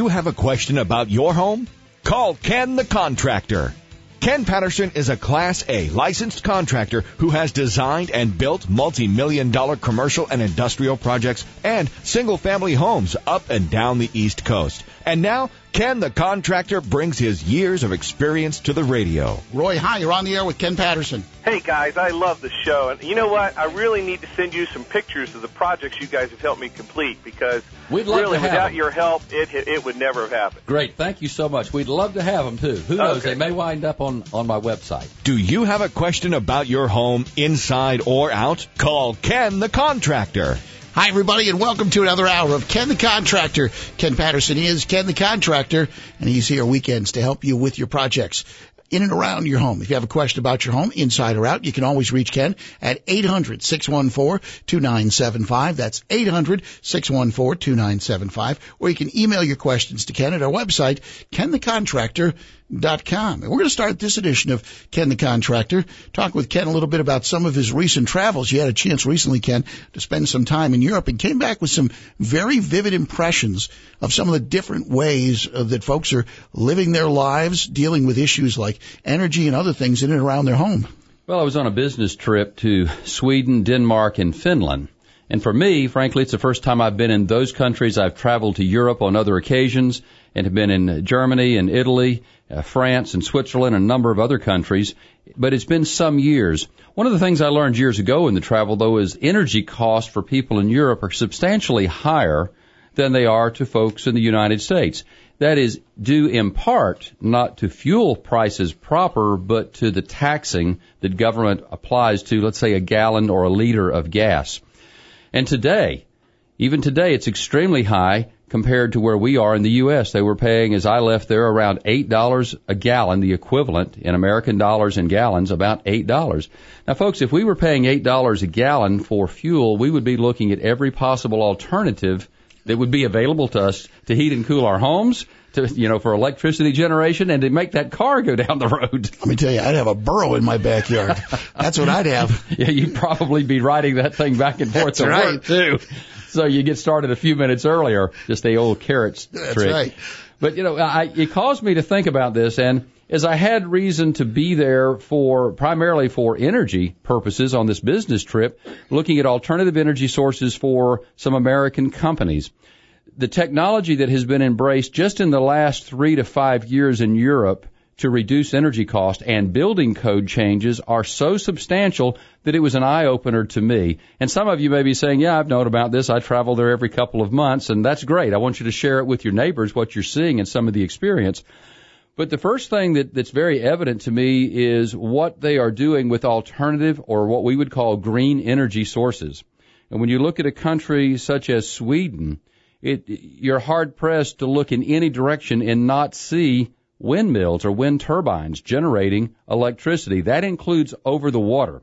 you have a question about your home? Call Ken the Contractor. Ken Patterson is a Class A licensed contractor who has designed and built multi-million dollar commercial and industrial projects and single family homes up and down the East Coast. And now, Ken the contractor brings his years of experience to the radio. Roy, hi, you're on the air with Ken Patterson. Hey guys, I love the show. And you know what? I really need to send you some pictures of the projects you guys have helped me complete because We'd love really to have without them. your help, it it would never have happened. Great, thank you so much. We'd love to have them too. Who knows? Okay. They may wind up on on my website. Do you have a question about your home, inside or out? Call Ken the contractor. Hi, everybody, and welcome to another hour of Ken the Contractor. Ken Patterson is Ken the Contractor, and he's here weekends to help you with your projects in and around your home. If you have a question about your home, inside or out, you can always reach Ken at 800-614-2975. That's 800-614-2975. Or you can email your questions to Ken at our website, kenthecontractor.com. And we're going to start this edition of Ken the Contractor, talk with Ken a little bit about some of his recent travels. You had a chance recently, Ken, to spend some time in Europe and came back with some very vivid impressions of some of the different ways uh, that folks are living their lives, dealing with issues like energy and other things in and around their home. Well, I was on a business trip to Sweden, Denmark, and Finland. And for me, frankly, it's the first time I've been in those countries. I've traveled to Europe on other occasions and have been in Germany and Italy, uh, France and Switzerland and a number of other countries. But it's been some years. One of the things I learned years ago in the travel, though, is energy costs for people in Europe are substantially higher than they are to folks in the United States. That is due in part not to fuel prices proper, but to the taxing that government applies to, let's say, a gallon or a liter of gas. And today, even today, it's extremely high compared to where we are in the U.S. They were paying, as I left there, around $8 a gallon, the equivalent in American dollars and gallons, about $8. Now, folks, if we were paying $8 a gallon for fuel, we would be looking at every possible alternative that would be available to us to heat and cool our homes, to, you know, for electricity generation and to make that car go down the road. Let me tell you, I'd have a burro in my backyard. That's what I'd have. yeah, you'd probably be riding that thing back and forth That's to right. work too. So you get started a few minutes earlier, just the old carrots That's trick. right. But you know, I, it caused me to think about this, and as I had reason to be there for primarily for energy purposes on this business trip, looking at alternative energy sources for some American companies. The technology that has been embraced just in the last three to five years in Europe to reduce energy cost and building code changes are so substantial that it was an eye opener to me. And some of you may be saying, yeah, I've known about this. I travel there every couple of months and that's great. I want you to share it with your neighbors, what you're seeing and some of the experience. But the first thing that, that's very evident to me is what they are doing with alternative or what we would call green energy sources. And when you look at a country such as Sweden, it, you're hard pressed to look in any direction and not see windmills or wind turbines generating electricity. That includes over the water.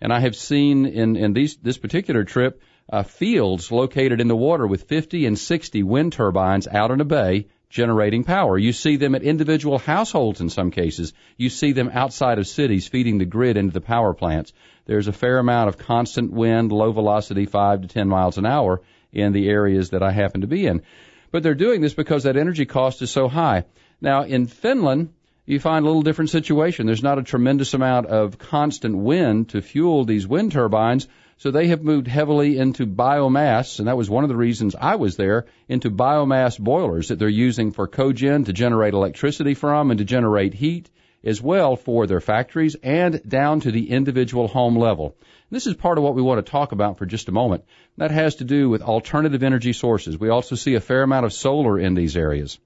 And I have seen in, in these, this particular trip, uh, fields located in the water with 50 and 60 wind turbines out in a bay generating power. You see them at individual households in some cases. You see them outside of cities feeding the grid into the power plants. There's a fair amount of constant wind, low velocity, 5 to 10 miles an hour in the areas that I happen to be in. But they're doing this because that energy cost is so high. Now in Finland, you find a little different situation. There's not a tremendous amount of constant wind to fuel these wind turbines, so they have moved heavily into biomass, and that was one of the reasons I was there, into biomass boilers that they're using for cogen to generate electricity from and to generate heat as well for their factories and down to the individual home level. This is part of what we want to talk about for just a moment. That has to do with alternative energy sources. We also see a fair amount of solar in these areas.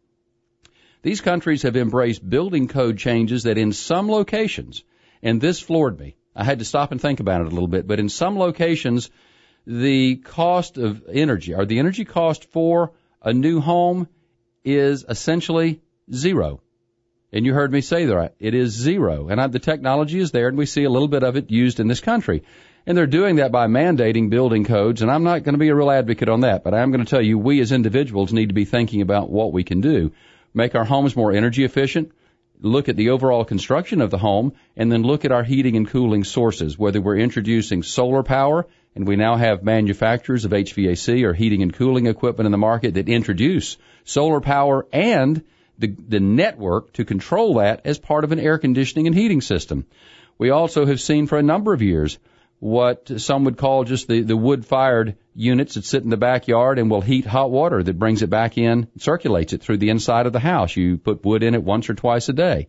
These countries have embraced building code changes that in some locations, and this floored me. I had to stop and think about it a little bit, but in some locations, the cost of energy, or the energy cost for a new home is essentially zero. And you heard me say that. It is zero. And I, the technology is there and we see a little bit of it used in this country. And they're doing that by mandating building codes. And I'm not going to be a real advocate on that, but I am going to tell you we as individuals need to be thinking about what we can do. Make our homes more energy efficient. Look at the overall construction of the home and then look at our heating and cooling sources, whether we're introducing solar power And we now have manufacturers of HVAC or heating and cooling equipment in the market that introduce solar power and the, the network to control that as part of an air conditioning and heating system. We also have seen for a number of years what some would call just the, the wood fired units that sit in the backyard and will heat hot water that brings it back in, circulates it through the inside of the house. You put wood in it once or twice a day.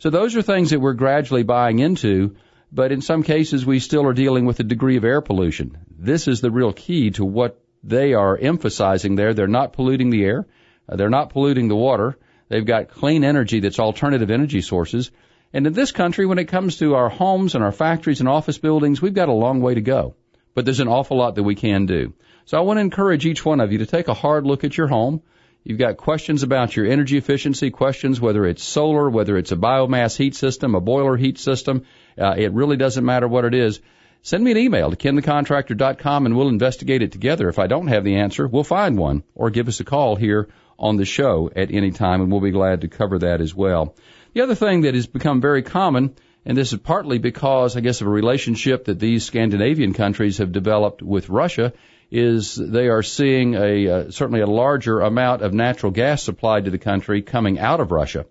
So those are things that we're gradually buying into, but in some cases we still are dealing with a degree of air pollution. This is the real key to what they are emphasizing there. They're not polluting the air. Uh, they're not polluting the water. They've got clean energy that's alternative energy sources. And in this country, when it comes to our homes and our factories and office buildings, we've got a long way to go. But there's an awful lot that we can do. So I want to encourage each one of you to take a hard look at your home. You've got questions about your energy efficiency, questions whether it's solar, whether it's a biomass heat system, a boiler heat system. Uh, it really doesn't matter what it is. Send me an email to kenthecontractor.com and we'll investigate it together. If I don't have the answer, we'll find one or give us a call here on the show at any time and we'll be glad to cover that as well. The other thing that has become very common, and this is partly because, I guess, of a relationship that these Scandinavian countries have developed with Russia, is they are seeing a uh, certainly a larger amount of natural gas supplied to the country coming out of Russia,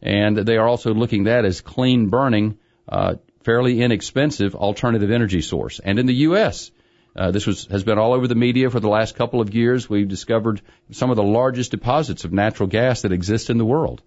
and they are also looking at that as clean burning, uh, fairly inexpensive alternative energy source. And in the U.S., uh, this was, has been all over the media for the last couple of years. We've discovered some of the largest deposits of natural gas that exist in the world.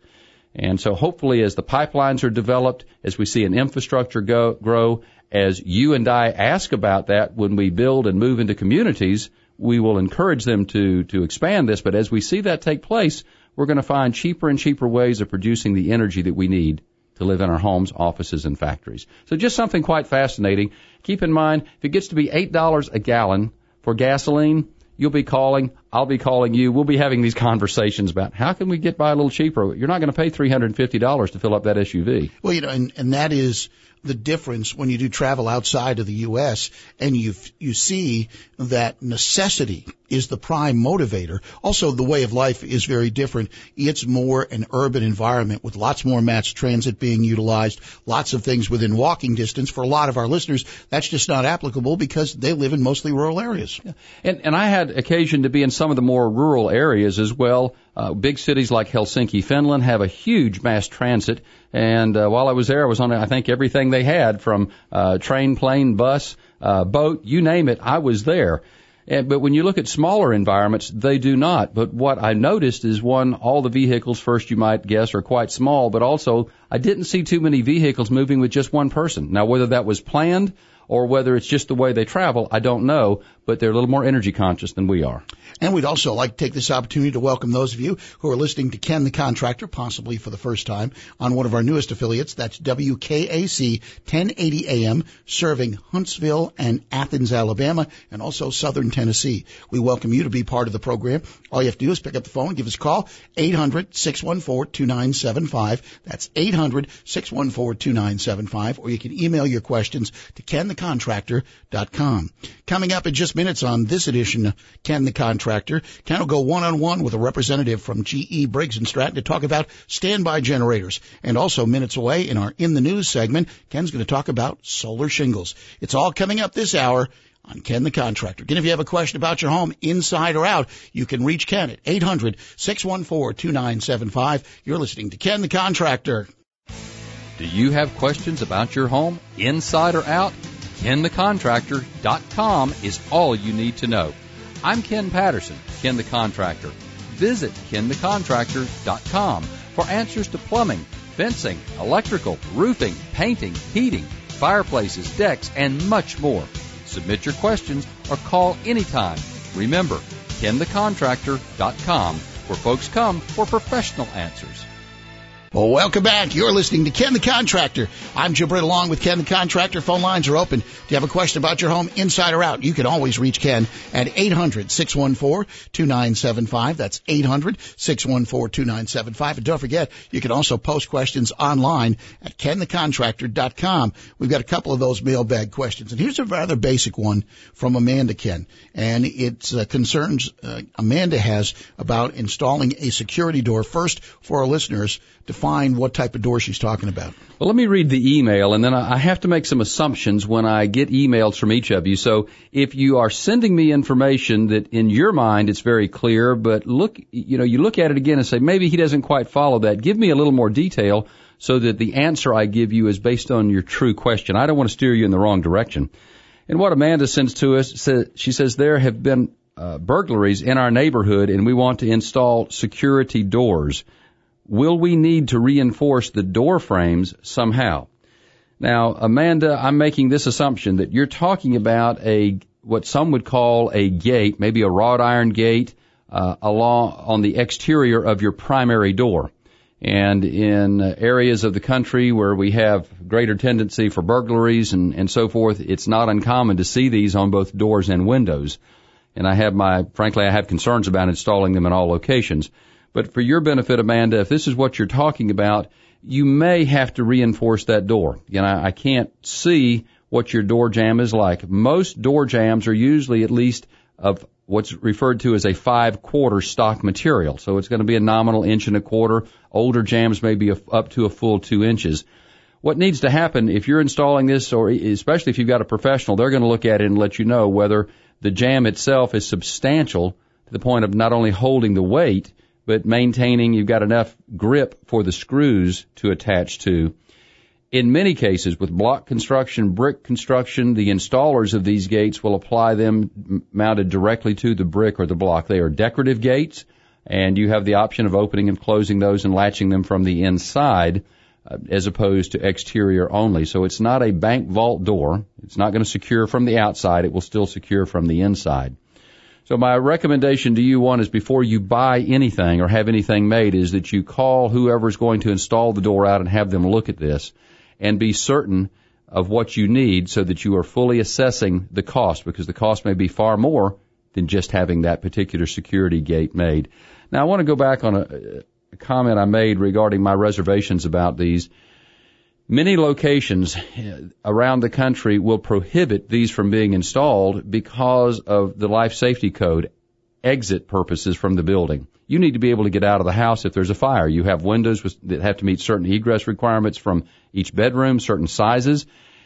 And so hopefully as the pipelines are developed, as we see an infrastructure go, grow, as you and I ask about that when we build and move into communities, we will encourage them to, to expand this. But as we see that take place, we're going to find cheaper and cheaper ways of producing the energy that we need to live in our homes, offices, and factories. So just something quite fascinating. Keep in mind, if it gets to be $8 a gallon for gasoline, You'll be calling. I'll be calling you. We'll be having these conversations about how can we get by a little cheaper. You're not going to pay $350 to fill up that SUV. Well, you know, and, and that is the difference when you do travel outside of the U.S. and you you see that necessity is the prime motivator. Also, the way of life is very different. It's more an urban environment with lots more mass transit being utilized, lots of things within walking distance. For a lot of our listeners, that's just not applicable because they live in mostly rural areas. Yeah. And, and I had occasion to be in some of the more rural areas as well. Uh, big cities like Helsinki, Finland have a huge mass transit. And uh, while I was there, I was on, I think, everything they had from uh, train, plane, bus, uh, boat, you name it, I was there. And, but when you look at smaller environments, they do not. But what I noticed is one, all the vehicles first you might guess are quite small, but also I didn't see too many vehicles moving with just one person. Now whether that was planned or whether it's just the way they travel, I don't know, but they're a little more energy conscious than we are. And we'd also like to take this opportunity to welcome those of you who are listening to Ken the Contractor, possibly for the first time, on one of our newest affiliates. That's WKAC 1080 AM, serving Huntsville and Athens, Alabama, and also Southern Tennessee. We welcome you to be part of the program. All you have to do is pick up the phone, and give us a call, 800-614-2975. That's 800-614-2975, or you can email your questions to kenthecontractor.com. Coming up in just minutes on this edition of Ken the Contractor, Ken will go one-on-one with a representative from GE Briggs and Stratton to talk about standby generators. And also minutes away in our In the News segment, Ken's going to talk about solar shingles. It's all coming up this hour on Ken the Contractor. Again, if you have a question about your home, inside or out, you can reach Ken at 800-614-2975. You're listening to Ken the Contractor. Do you have questions about your home, inside or out? KenTheContractor.com is all you need to know. I'm Ken Patterson, Ken the Contractor. Visit KenTheContractor.com for answers to plumbing, fencing, electrical, roofing, painting, heating, fireplaces, decks, and much more. Submit your questions or call anytime. Remember, KenTheContractor.com, where folks come for professional answers. Well, welcome back. You're listening to Ken the Contractor. I'm Jim along with Ken the Contractor. Phone lines are open. Do you have a question about your home inside or out? You can always reach Ken at 800-614-2975. That's 800-614-2975. And don't forget, you can also post questions online at kenthecontractor.com. We've got a couple of those mailbag questions. And here's a rather basic one from Amanda Ken. And it uh, concerns uh, Amanda has about installing a security door first for our listeners to define what type of door she's talking about. Well, let me read the email and then I have to make some assumptions when I get emails from each of you. So if you are sending me information that in your mind it's very clear, but look, you know, you look at it again and say, maybe he doesn't quite follow that. Give me a little more detail so that the answer I give you is based on your true question. I don't want to steer you in the wrong direction. And what Amanda sends to us, she says there have been uh, burglaries in our neighborhood and we want to install security doors. Will we need to reinforce the door frames somehow? Now, Amanda, I'm making this assumption that you're talking about a what some would call a gate, maybe a wrought iron gate, uh, along on the exterior of your primary door. And in areas of the country where we have greater tendency for burglaries and, and so forth, it's not uncommon to see these on both doors and windows. And I have my, frankly, I have concerns about installing them in all locations. But for your benefit, Amanda, if this is what you're talking about, you may have to reinforce that door. You know, I can't see what your door jamb is like. Most door jambs are usually at least of what's referred to as a five quarter stock material. So it's going to be a nominal inch and a quarter. Older jambs may be a, up to a full two inches. What needs to happen if you're installing this, or especially if you've got a professional, they're going to look at it and let you know whether the jamb itself is substantial to the point of not only holding the weight, but maintaining you've got enough grip for the screws to attach to. In many cases, with block construction, brick construction, the installers of these gates will apply them mounted directly to the brick or the block. They are decorative gates, and you have the option of opening and closing those and latching them from the inside uh, as opposed to exterior only. So it's not a bank vault door. It's not going to secure from the outside. It will still secure from the inside. So my recommendation to you, one, is before you buy anything or have anything made, is that you call whoever's going to install the door out and have them look at this and be certain of what you need so that you are fully assessing the cost because the cost may be far more than just having that particular security gate made. Now I want to go back on a, a comment I made regarding my reservations about these. Many locations eh, around the country will prohibit these from being installed because of the life safety code exit purposes from the building. You need to be able to get out of the house if there's a fire. You have windows that have to meet certain egress requirements from each bedroom, certain sizes,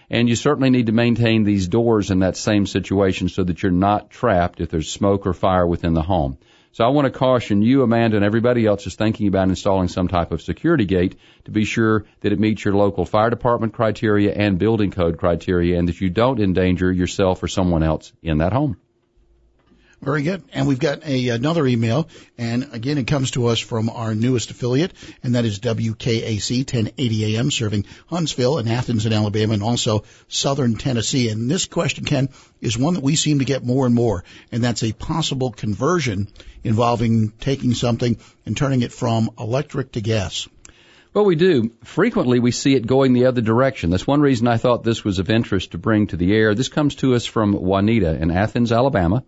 and you certainly need to maintain these doors in that same situation so that you're not trapped if there's smoke or fire within the home. So I want to caution you, Amanda, and everybody else is thinking about installing some type of security gate to be sure that it meets your local fire department criteria and building code criteria and that you don't endanger yourself or someone else in that home. Very good. And we've got a, another email. And again, it comes to us from our newest affiliate, and that is WKAC 1080 AM, serving Huntsville and Athens in Alabama and also southern Tennessee. And this question, Ken, is one that we seem to get more and more, and that's a possible conversion involving taking something and turning it from electric to gas. Well, we do. Frequently, we see it going the other direction. That's one reason I thought this was of interest to bring to the air. This comes to us from Juanita in Athens, Alabama.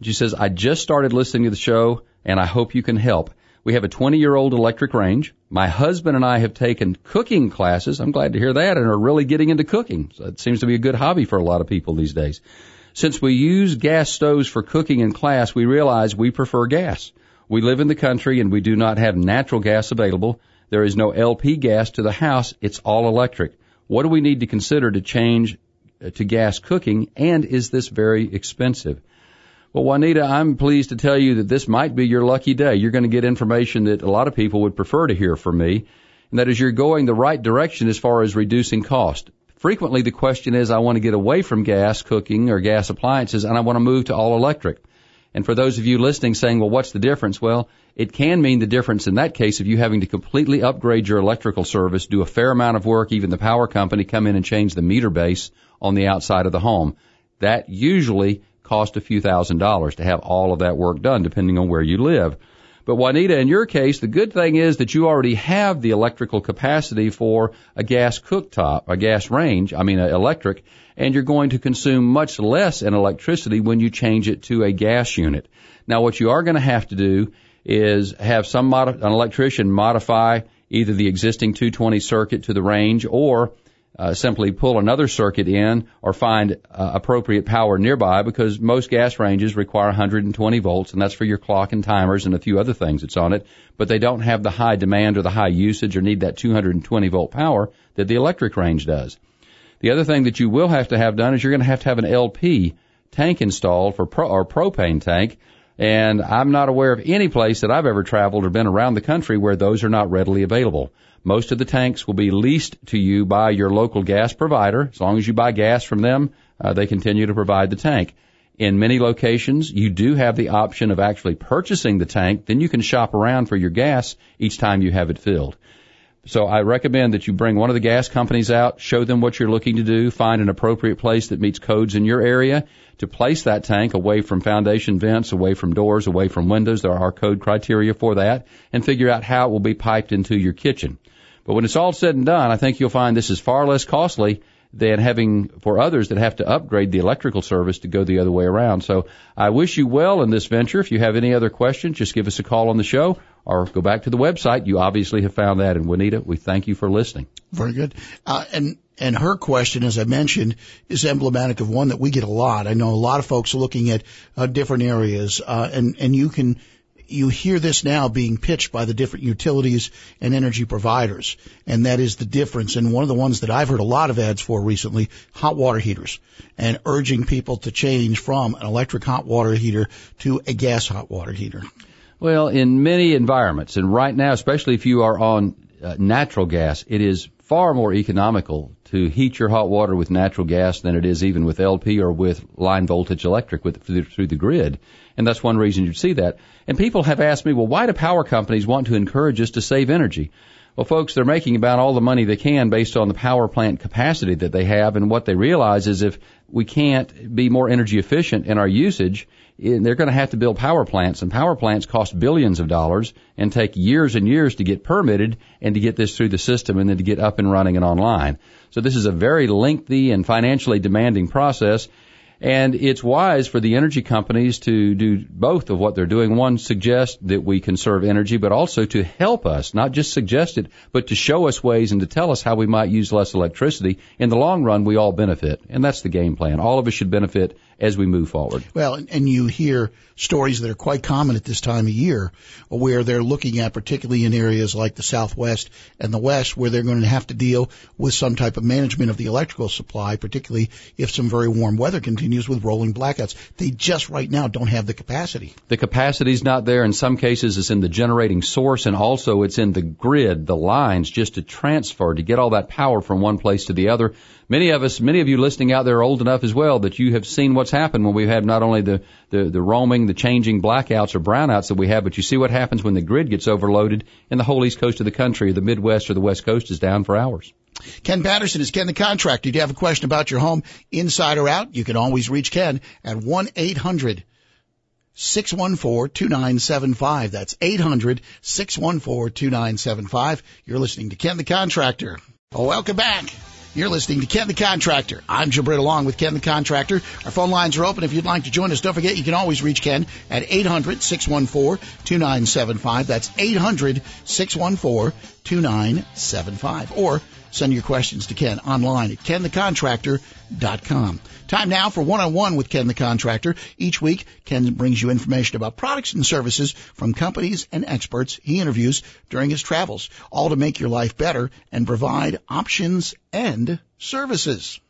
She says, I just started listening to the show and I hope you can help. We have a 20 year old electric range. My husband and I have taken cooking classes. I'm glad to hear that and are really getting into cooking. So it seems to be a good hobby for a lot of people these days. Since we use gas stoves for cooking in class, we realize we prefer gas. We live in the country and we do not have natural gas available. There is no LP gas to the house. It's all electric. What do we need to consider to change uh, to gas cooking and is this very expensive? Well, Juanita, I'm pleased to tell you that this might be your lucky day. You're going to get information that a lot of people would prefer to hear from me, and that is you're going the right direction as far as reducing cost. Frequently the question is, I want to get away from gas cooking or gas appliances and I want to move to all electric. And for those of you listening saying, well, what's the difference? Well, it can mean the difference in that case of you having to completely upgrade your electrical service, do a fair amount of work, even the power company come in and change the meter base on the outside of the home. That usually cost a few thousand dollars to have all of that work done, depending on where you live. But Juanita, in your case, the good thing is that you already have the electrical capacity for a gas cooktop, a gas range, I mean electric, and you're going to consume much less in electricity when you change it to a gas unit. Now what you are going to have to do is have some mod- an electrician modify either the existing 220 circuit to the range or uh, simply pull another circuit in or find uh, appropriate power nearby because most gas ranges require 120 volts and that's for your clock and timers and a few other things that's on it, but they don't have the high demand or the high usage or need that 220 volt power that the electric range does. The other thing that you will have to have done is you're going to have to have an LP tank installed for pro, or propane tank and I'm not aware of any place that I've ever traveled or been around the country where those are not readily available. Most of the tanks will be leased to you by your local gas provider. As long as you buy gas from them, uh, they continue to provide the tank. In many locations, you do have the option of actually purchasing the tank. Then you can shop around for your gas each time you have it filled. So I recommend that you bring one of the gas companies out, show them what you're looking to do, find an appropriate place that meets codes in your area to place that tank away from foundation vents, away from doors, away from windows. There are code criteria for that and figure out how it will be piped into your kitchen. But when it's all said and done, I think you'll find this is far less costly than having for others that have to upgrade the electrical service to go the other way around. So I wish you well in this venture. If you have any other questions, just give us a call on the show or go back to the website. You obviously have found that. And Juanita, we thank you for listening. Very good. Uh, and and her question, as I mentioned, is emblematic of one that we get a lot. I know a lot of folks are looking at uh, different areas, uh, and and you can you hear this now being pitched by the different utilities and energy providers, and that is the difference. And one of the ones that I've heard a lot of ads for recently, hot water heaters, and urging people to change from an electric hot water heater to a gas hot water heater. Well, in many environments, and right now, especially if you are on uh, natural gas, it is far more economical to heat your hot water with natural gas than it is even with LP or with line voltage electric with, through the grid. And that's one reason you'd see that. And people have asked me, well, why do power companies want to encourage us to save energy? Well, folks, they're making about all the money they can based on the power plant capacity that they have. And what they realize is if we can't be more energy efficient in our usage, Eh, they're going to have to build power plants and power plants cost billions of dollars and take years and years to get permitted and to get this through the system and then to get up and running and online. So this is a very lengthy and financially demanding process and it's wise for the energy companies to do both of what they're doing. One, suggest that we conserve energy, but also to help us, not just suggest it, but to show us ways and to tell us how we might use less electricity. In the long run, we all benefit. And that's the game plan. All of us should benefit as we move forward. Well, and you hear stories that are quite common at this time of year where they're looking at, particularly in areas like the Southwest and the West, where they're going to have to deal with some type of management of the electrical supply, particularly if some very warm weather continues with rolling blackouts. They just right now don't have the capacity. The capacity is not there. In some cases, it's in the generating source and also it's in the grid, the lines, just to transfer, to get all that power from one place to the other Many of us, many of you listening out there are old enough as well that you have seen what's happened when we've had not only the, the, the roaming, the changing blackouts or brownouts that we have, but you see what happens when the grid gets overloaded and the whole east coast of the country, or the Midwest or the West Coast is down for hours. Ken Patterson is Ken the Contractor. If you have a question about your home, inside or out, you can always reach Ken at 1-800- 614-2975. That's 800-614-2975. You're listening to Ken the Contractor. Oh, welcome back. You're listening to Ken the Contractor. I'm Jim Britt along with Ken the Contractor. Our phone lines are open if you'd like to join us. Don't forget you can always reach Ken at 800-614-2975. That's 800-614-2975. Or send your questions to Ken online at kenthecontractor.com. Time now for one-on-one with Ken the Contractor. Each week, Ken brings you information about products and services from companies and experts he interviews during his travels, all to make your life better and provide options and services.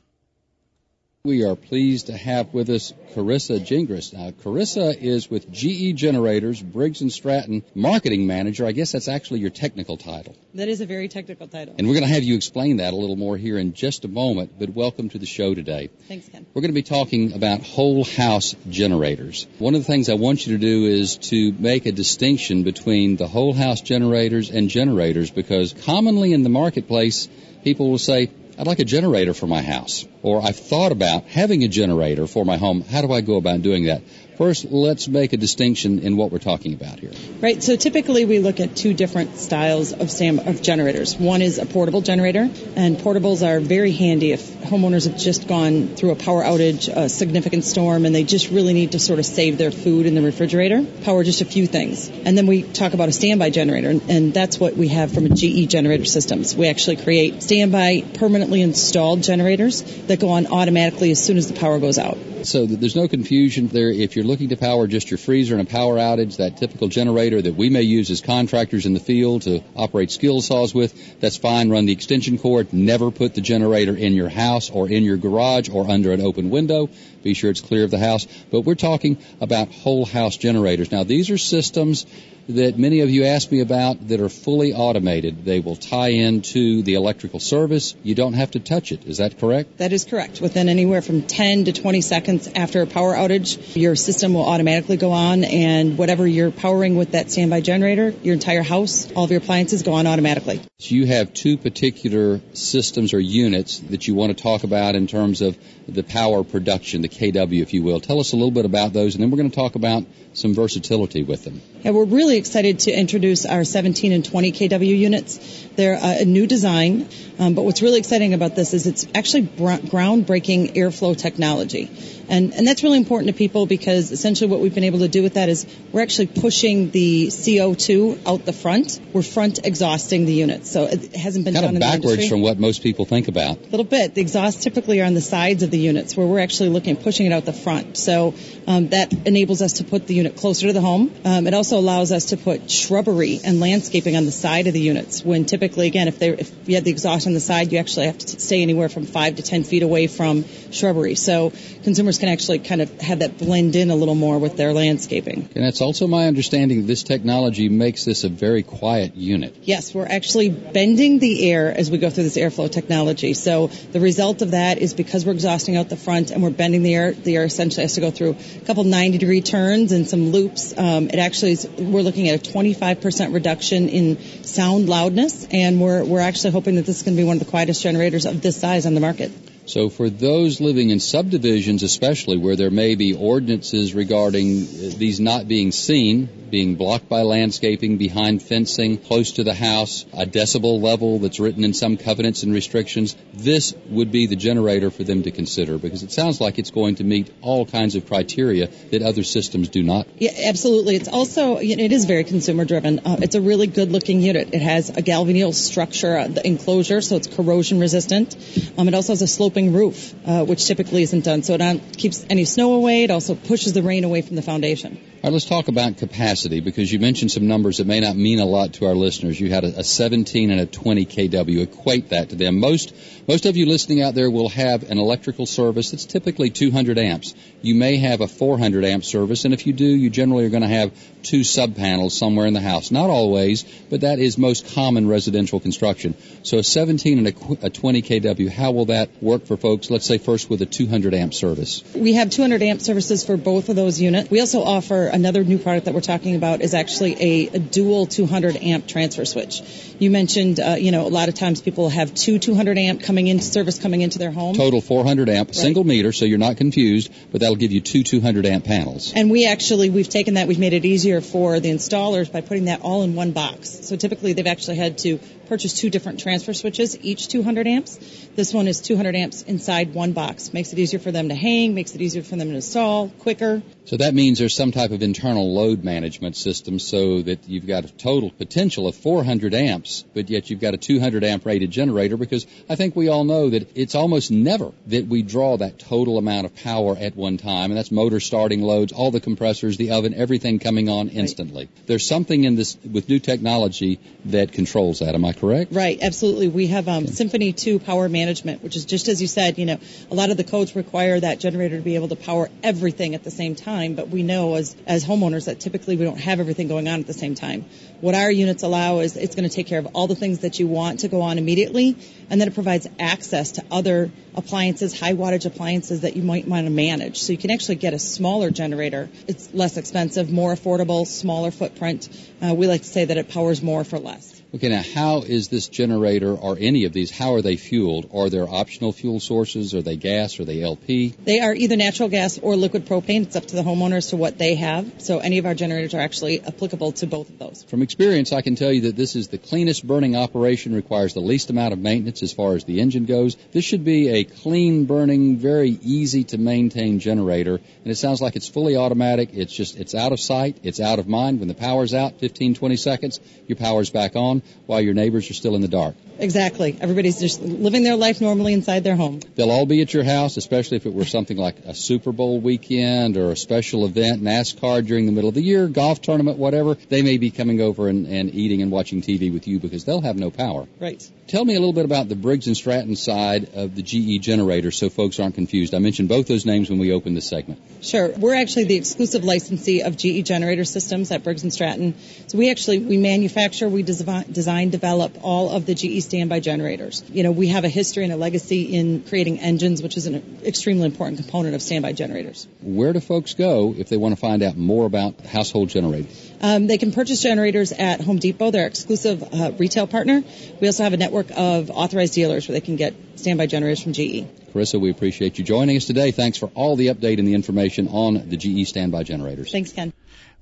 We are pleased to have with us Carissa Gingras. Now, Carissa is with GE Generators, Briggs & Stratton Marketing Manager. I guess that's actually your technical title. That is a very technical title. And we're going to have you explain that a little more here in just a moment, but welcome to the show today. Thanks, Ken. We're going to be talking about whole house generators. One of the things I want you to do is to make a distinction between the whole house generators and generators because commonly in the marketplace, people will say, I'd like a generator for my house. Or I've thought about having a generator for my home. How do I go about doing that? First, let's make a distinction in what we're talking about here. Right. So typically we look at two different styles of SAM of generators. One is a portable generator, and portables are very handy if homeowners have just gone through a power outage, a significant storm, and they just really need to sort of save their food in the refrigerator. Power just a few things. And then we talk about a standby generator, and that's what we have from a GE Generator Systems. We actually create standby permanently installed generators that go on automatically as soon as the power goes out. So there's no confusion there. If you're looking to power just your freezer in a power outage, that typical generator that we may use as contractors in the field to operate skill saws with, that's fine. Run the extension cord. Never put the generator in your house or in your garage or under an open window. Be sure it's clear of the house. But we're talking about whole house generators. Now these are systems that many of you asked me about that are fully automated. They will tie into the electrical service. You don't have to touch it. Is that correct? That is correct. Within anywhere from 10 to 20 seconds after a power outage, your system will automatically go on and whatever you're powering with that standby generator, your entire house, all of your appliances go on automatically. So you have two particular systems or units that you want to talk about in terms of the power production, the KW, if you will. Tell us a little bit about those, and then we're going to talk about some versatility with them. Yeah, we're really excited to introduce our 17 and 20 kW units. They're a new design, um, but what's really exciting about this is it's actually groundbreaking airflow technology. And, and that's really important to people because essentially what we've been able to do with that is we're actually pushing the CO2 out the front. We're front exhausting the units. So it hasn't been kind done of in backwards from what most people think about. A little bit. The exhausts typically are on the sides of the units where we're actually looking, pushing it out the front. So um, that enables us to put the unit closer to the home. Um, it also allows us to put shrubbery and landscaping on the side of the units when typically, again, if, if you have the exhaust on the side, you actually have to stay anywhere from five to ten feet away from shrubbery. So consumers can actually kind of have that blend in a little more with their landscaping. And it's also my understanding this technology makes this a very quiet unit. Yes, we're actually bending the air as we go through this airflow technology. So the result of that is because we're exhausting out the front and we're bending the air, the air essentially has to go through a couple 90 degree turns and some loops. Um, it actually is, we're looking at a 25% reduction in sound loudness, and we're, we're actually hoping that this is going to be one of the quietest generators of this size on the market. So for those living in subdivisions, especially where there may be ordinances regarding these not being seen, being blocked by landscaping, behind fencing, close to the house, a decibel level that's written in some covenants and restrictions, this would be the generator for them to consider because it sounds like it's going to meet all kinds of criteria that other systems do not. Yeah, absolutely. It's also, it is very consumer driven. Uh, it's a really good looking unit. It has a galvanneal structure, uh, the enclosure, so it's corrosion resistant. Um, it also has a sloping roof, uh, which typically isn't done. So it keeps any snow away. It also pushes the rain away from the foundation. All right, let's talk about capacity because you mentioned some numbers that may not mean a lot to our listeners. You had a, a 17 and a 20 kW. Equate that to them. Most most of you listening out there will have an electrical service that's typically 200 amps. You may have a 400 amp service, and if you do, you generally are going to have two sub panels somewhere in the house. Not always, but that is most common residential construction. So a 17 and a, a 20 kW. How will that work for folks? Let's say first with a 200 amp service. We have 200 amp services for both of those units. We also offer another new product that we're talking about is actually a, a dual 200 amp transfer switch. You mentioned, uh, you know, a lot of times people have two 200 amp coming into service coming into their home. Total 400 amp, right. single meter, so you're not confused, but that'll give you two 200 amp panels. And we actually, we've taken that, we've made it easier for the installers by putting that all in one box. So typically they've actually had to purchase two different transfer switches, each 200 amps. This one is 200 amps inside one box. Makes it easier for them to hang, makes it easier for them to install, quicker. So that means there's some type of internal load management system so that you've got a total potential of 400 amps, but yet you've got a 200 amp rated generator because I think we all know that it's almost never that we draw that total amount of power at one time, and that's motor starting loads, all the compressors, the oven, everything coming on instantly. Right. There's something in this with new technology that controls that. Am I correct? Right, absolutely. We have um, okay. Symphony 2 power management, which is just as you said, you know, a lot of the codes require that generator to be able to power everything at the same time, but we know as, as homeowners that typically we don't have everything going on at the same time. What our units allow is it's going to take care of all the things that you want to go on immediately, and then it provides access to other appliances, high wattage appliances that you might want to manage. So you can actually get a smaller generator. It's less expensive, more affordable, smaller footprint. Uh, we like to say that it powers more for less. Okay, now how is this generator or any of these, how are they fueled? Are there optional fuel sources? Are they gas? Are they LP? They are either natural gas or liquid propane. It's up to the homeowners to what they have. So any of our generators are actually applicable to both of those. From experience, I can tell you that this is the cleanest burning operation, requires the least amount of maintenance as far as the engine goes. This should be a clean burning, very easy to maintain generator. And it sounds like it's fully automatic. It's just, it's out of sight. It's out of mind. When the power's out, 15, 20 seconds, your power's back on while your neighbors are still in the dark. Exactly. Everybody's just living their life normally inside their home. They'll all be at your house, especially if it were something like a Super Bowl weekend or a special event, NASCAR during the middle of the year, golf tournament, whatever. They may be coming over and, and eating and watching TV with you because they'll have no power. Right. Tell me a little bit about the Briggs and Stratton side of the GE generator so folks aren't confused. I mentioned both those names when we opened this segment. Sure. We're actually the exclusive licensee of GE generator systems at Briggs and Stratton. So we actually, we manufacture, we design, develop all of the GE standby generators. You know, we have a history and a legacy in creating engines, which is an extremely important component of standby generators. Where do folks go if they want to find out more about household generators? Um, they can purchase generators at Home Depot. They're exclusive uh, retail partner. We also have a network of authorized dealers where they can get standby generators from GE. Carissa, we appreciate you joining us today. Thanks for all the update and the information on the GE standby generators. Thanks, Ken.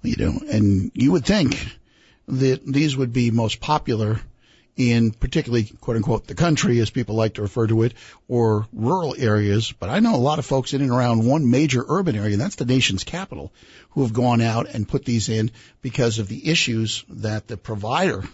You know, and you would think that these would be most popular in particularly quote unquote the country as people like to refer to it or rural areas. But I know a lot of folks in and around one major urban area, and that's the nation's capital, who have gone out and put these in because of the issues that the provider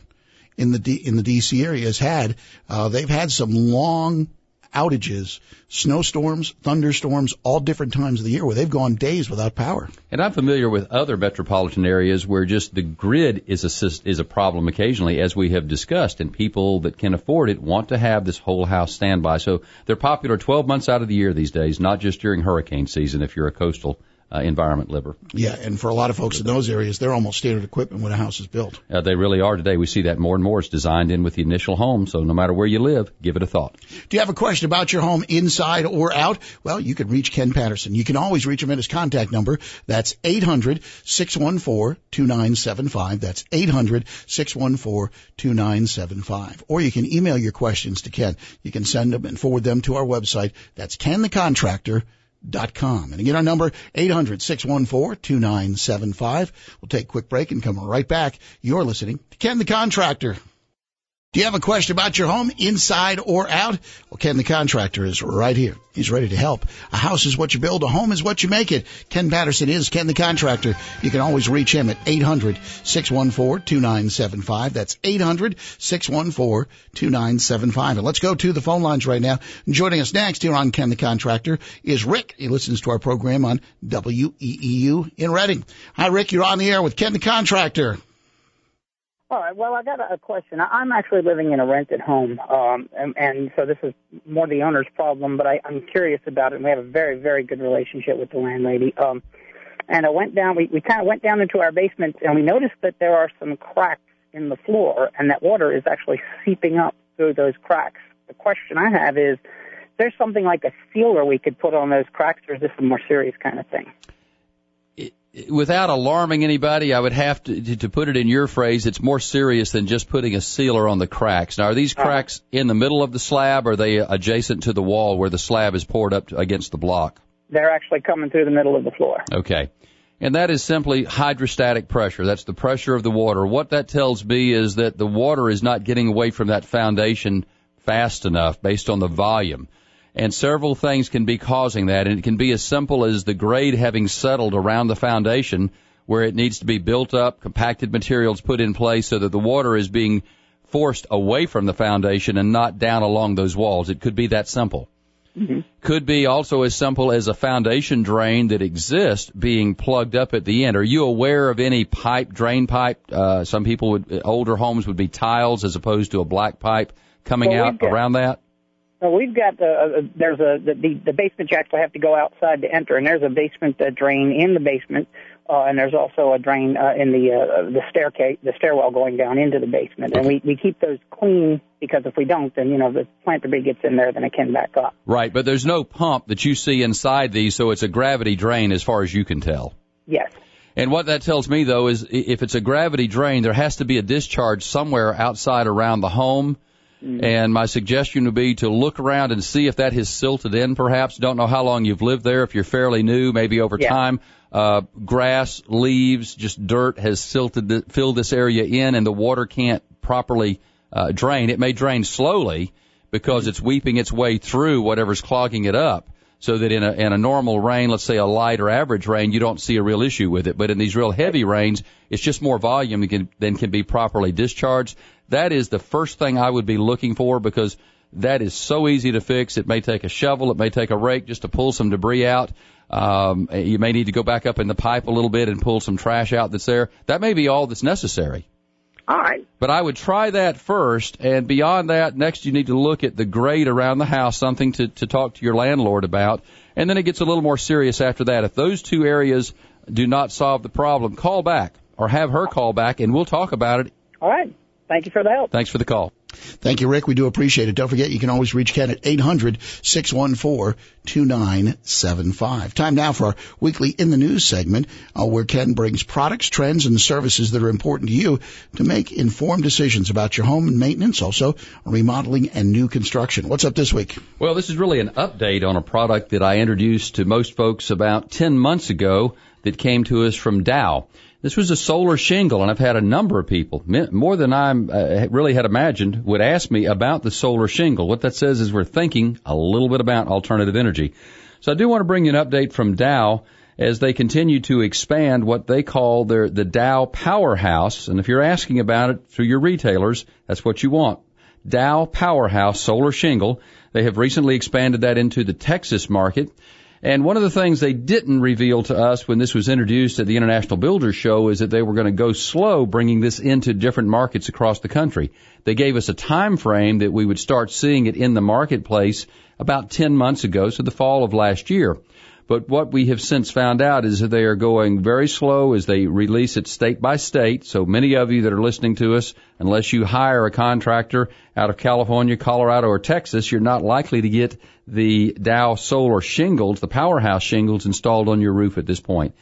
in the D, in the DC area has had. Uh, they've had some long outages, snowstorms, thunderstorms, all different times of the year where they've gone days without power. And I'm familiar with other metropolitan areas where just the grid is a is a problem occasionally, as we have discussed, and people that can afford it want to have this whole house standby. So they're popular 12 months out of the year these days, not just during hurricane season if you're a coastal uh, environment liver. Yeah, and for a lot of folks in those areas, they're almost standard equipment when a house is built. Uh, they really are today. We see that more and more. It's designed in with the initial home, so no matter where you live, give it a thought. Do you have a question about your home inside or out? Well, you can reach Ken Patterson. You can always reach him at his contact number. That's 800-614-2975. That's 800-614-2975. Or you can email your questions to Ken. You can send them and forward them to our website. That's Ken the Contractor com. And again, our number, 800-614-2975. We'll take a quick break and come right back. You're listening to Ken the Contractor. Do you have a question about your home, inside or out? Well, Ken the contractor is right here. He's ready to help. A house is what you build. A home is what you make it. Ken Patterson is Ken the contractor. You can always reach him at 800-614-2975. That's 800-614-2975. And let's go to the phone lines right now. Joining us next here on Ken the contractor is Rick. He listens to our program on WEEU in Reading. Hi, Rick. You're on the air with Ken the contractor. All right. Well, I got a question. I'm actually living in a rented home, um, and, and so this is more the owner's problem. But I, I'm curious about it. and We have a very, very good relationship with the landlady. Um, and I went down. We, we kind of went down into our basement, and we noticed that there are some cracks in the floor, and that water is actually seeping up through those cracks. The question I have is, is there something like a sealer we could put on those cracks, or is this a more serious kind of thing? Without alarming anybody, I would have to, to put it in your phrase, it's more serious than just putting a sealer on the cracks. Now, are these uh-huh. cracks in the middle of the slab or are they adjacent to the wall where the slab is poured up against the block? They're actually coming through the middle of the floor. Okay. And that is simply hydrostatic pressure. That's the pressure of the water. What that tells me is that the water is not getting away from that foundation fast enough based on the volume and several things can be causing that. And it can be as simple as the grade having settled around the foundation where it needs to be built up, compacted materials put in place so that the water is being forced away from the foundation and not down along those walls. It could be that simple. Mm-hmm. Could be also as simple as a foundation drain that exists being plugged up at the end. Are you aware of any pipe, drain pipe? Uh, some people would, older homes would be tiles as opposed to a black pipe coming well, out around that? Well, we've got uh, there's a the, the the basement you actually have to go outside to enter, and there's a basement uh, drain in the basement, uh, and there's also a drain uh, in the uh, the staircase, the stairwell going down into the basement, and we we keep those clean because if we don't, then you know the plant debris gets in there, then it can back up. Right, but there's no pump that you see inside these, so it's a gravity drain as far as you can tell. Yes. And what that tells me though is if it's a gravity drain, there has to be a discharge somewhere outside around the home. Mm-hmm. And my suggestion would be to look around and see if that has silted in perhaps. Don't know how long you've lived there. If you're fairly new, maybe over yeah. time, uh, grass, leaves, just dirt has silted, the, filled this area in and the water can't properly, uh, drain. It may drain slowly because it's weeping its way through whatever's clogging it up so that in a, in a normal rain, let's say a light or average rain, you don't see a real issue with it. But in these real heavy rains, it's just more volume than can, than can be properly discharged. That is the first thing I would be looking for because that is so easy to fix. It may take a shovel, it may take a rake just to pull some debris out. Um, you may need to go back up in the pipe a little bit and pull some trash out that's there. That may be all that's necessary. All right. But I would try that first, and beyond that, next you need to look at the grade around the house, something to, to talk to your landlord about, and then it gets a little more serious after that. If those two areas do not solve the problem, call back or have her call back, and we'll talk about it. All right. Thank you for the help. Thanks for the call. Thank you, Rick. We do appreciate it. Don't forget, you can always reach Ken at 800-614-2975. Time now for our weekly In the News segment, uh, where Ken brings products, trends, and services that are important to you to make informed decisions about your home and maintenance, also remodeling and new construction. What's up this week? Well, this is really an update on a product that I introduced to most folks about 10 months ago that came to us from Dow. This was a solar shingle, and I've had a number of people, more than I uh, really had imagined, would ask me about the solar shingle. What that says is we're thinking a little bit about alternative energy. So I do want to bring you an update from Dow as they continue to expand what they call their the Dow Powerhouse. And if you're asking about it through your retailers, that's what you want. Dow Powerhouse Solar Shingle. They have recently expanded that into the Texas market. And one of the things they didn't reveal to us when this was introduced at the International Builders Show is that they were going to go slow bringing this into different markets across the country. They gave us a time frame that we would start seeing it in the marketplace about 10 months ago, so the fall of last year. But what we have since found out is that they are going very slow as they release it state by state. So many of you that are listening to us, unless you hire a contractor out of California, Colorado, or Texas, you're not likely to get the Dow solar shingles, the powerhouse shingles installed on your roof at this point.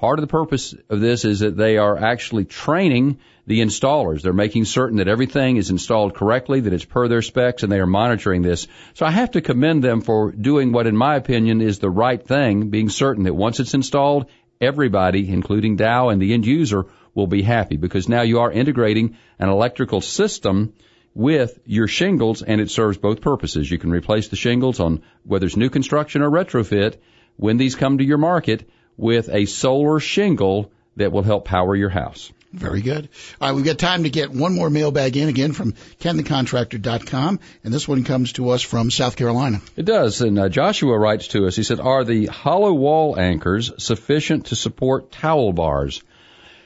Part of the purpose of this is that they are actually training the installers. They're making certain that everything is installed correctly, that it's per their specs, and they are monitoring this. So I have to commend them for doing what, in my opinion, is the right thing, being certain that once it's installed, everybody, including Dow and the end user, will be happy because now you are integrating an electrical system with your shingles and it serves both purposes. You can replace the shingles on whether it's new construction or retrofit when these come to your market with a solar shingle that will help power your house. Very good. All right, we've got time to get one more mailbag in again from kenthecontractor.com, and this one comes to us from South Carolina. It does, and uh, Joshua writes to us. He said, "Are the hollow wall anchors sufficient to support towel bars?"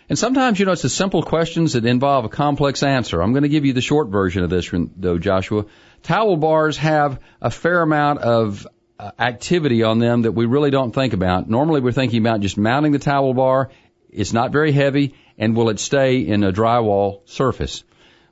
And sometimes, you know, it's the simple questions that involve a complex answer. I'm going to give you the short version of this, though, Joshua. Towel bars have a fair amount of activity on them that we really don't think about. Normally we're thinking about just mounting the towel bar. It's not very heavy and will it stay in a drywall surface?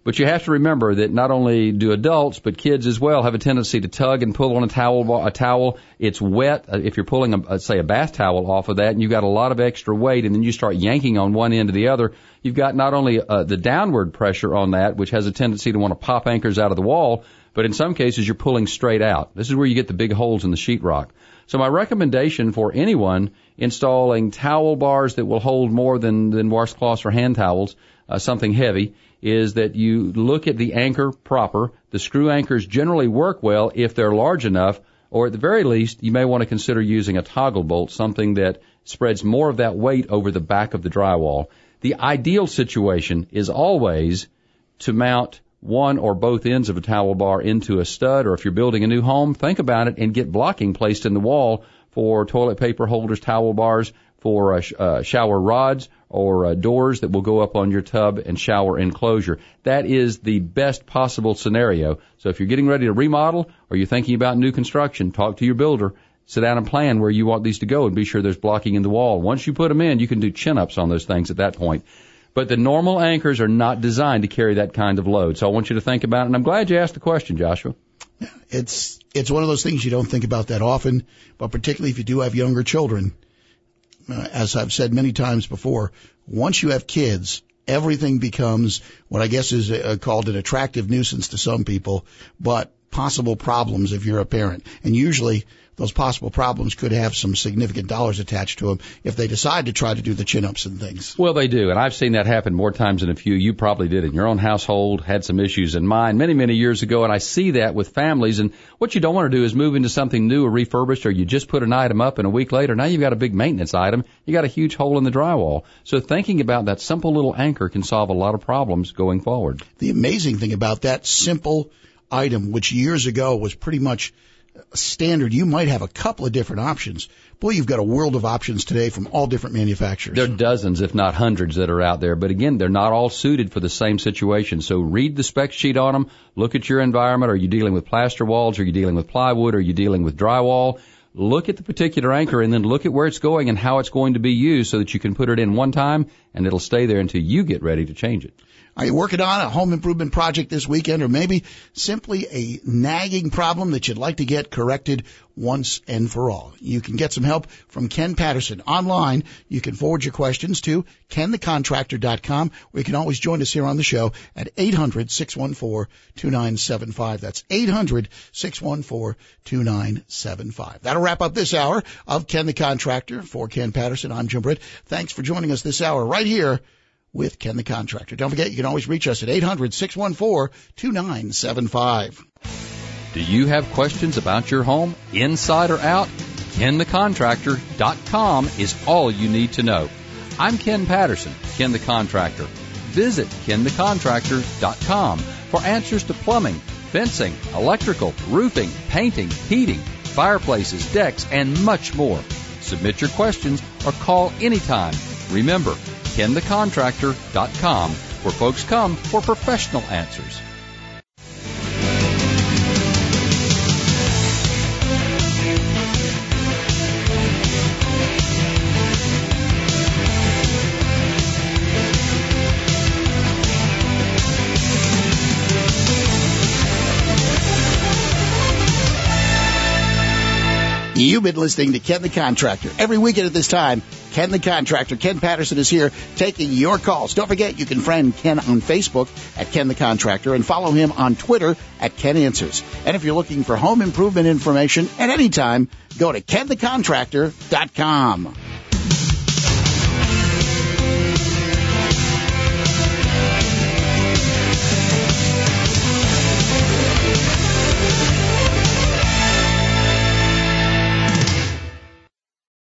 But you have to remember that not only do adults, but kids as well have a tendency to tug and pull on a towel. A towel, it's wet. Uh, if you're pulling, a, say, a bath towel off of that, and you've got a lot of extra weight, and then you start yanking on one end to the other, you've got not only uh, the downward pressure on that, which has a tendency to want to pop anchors out of the wall, but in some cases you're pulling straight out. This is where you get the big holes in the sheetrock. So my recommendation for anyone installing towel bars that will hold more than, than washcloths or hand towels, uh, something heavy, is that you look at the anchor proper. The screw anchors generally work well if they're large enough, or at the very least, you may want to consider using a toggle bolt, something that spreads more of that weight over the back of the drywall. The ideal situation is always to mount one or both ends of a towel bar into a stud, or if you're building a new home, think about it and get blocking placed in the wall for toilet paper holders, towel bars, for uh, sh- uh, shower rods or uh, doors that will go up on your tub and shower enclosure. That is the best possible scenario. So if you're getting ready to remodel or you're thinking about new construction, talk to your builder. Sit down and plan where you want these to go and be sure there's blocking in the wall. Once you put them in, you can do chin ups on those things at that point. But the normal anchors are not designed to carry that kind of load. So I want you to think about it. And I'm glad you asked the question, Joshua. It's, it's one of those things you don't think about that often, but particularly if you do have younger children, uh, as I've said many times before, once you have kids, everything becomes what I guess is uh, called an attractive nuisance to some people, but possible problems if you're a parent. And usually those possible problems could have some significant dollars attached to them if they decide to try to do the chin ups and things. Well, they do. And I've seen that happen more times than a few. You probably did in your own household, had some issues in mine many, many years ago. And I see that with families. And what you don't want to do is move into something new or refurbished or you just put an item up and a week later, now you've got a big maintenance item. You got a huge hole in the drywall. So thinking about that simple little anchor can solve a lot of problems going forward. The amazing thing about that simple item, which years ago was pretty much standard, you might have a couple of different options. Boy, you've got a world of options today from all different manufacturers. There are dozens, if not hundreds, that are out there. But again, they're not all suited for the same situation. So read the spec sheet on them. Look at your environment. Are you dealing with plaster walls? Are you dealing with plywood? Are you dealing with drywall? Look at the particular anchor and then look at where it's going and how it's going to be used so that you can put it in one time and it'll stay there until you get ready to change it. Are you working on a home improvement project this weekend or maybe simply a nagging problem that you'd like to get corrected once and for all? You can get some help from Ken Patterson online. You can forward your questions to kenthecontractor.com or you can always join us here on the show at 800-614-2975. That's 800-614-2975. That'll wrap up this hour of Ken the Contractor. For Ken Patterson, I'm Jim Britt. Thanks for joining us this hour right here with Ken the Contractor. Don't forget, you can always reach us at 800-614-2975. Do you have questions about your home, inside or out? KenTheContractor.com is all you need to know. I'm Ken Patterson, Ken the Contractor. Visit KenTheContractor.com for answers to plumbing, fencing, electrical, roofing, painting, heating, fireplaces, decks, and much more. Submit your questions or call anytime. Remember, kenthecontractor.com, where folks come for professional answers. You've been listening to Ken the Contractor. Every weekend at this time, Ken the Contractor, Ken Patterson is here taking your calls. Don't forget, you can friend Ken on Facebook at Ken the Contractor and follow him on Twitter at Ken Answers. And if you're looking for home improvement information at any time, go to kenthecontractor.com.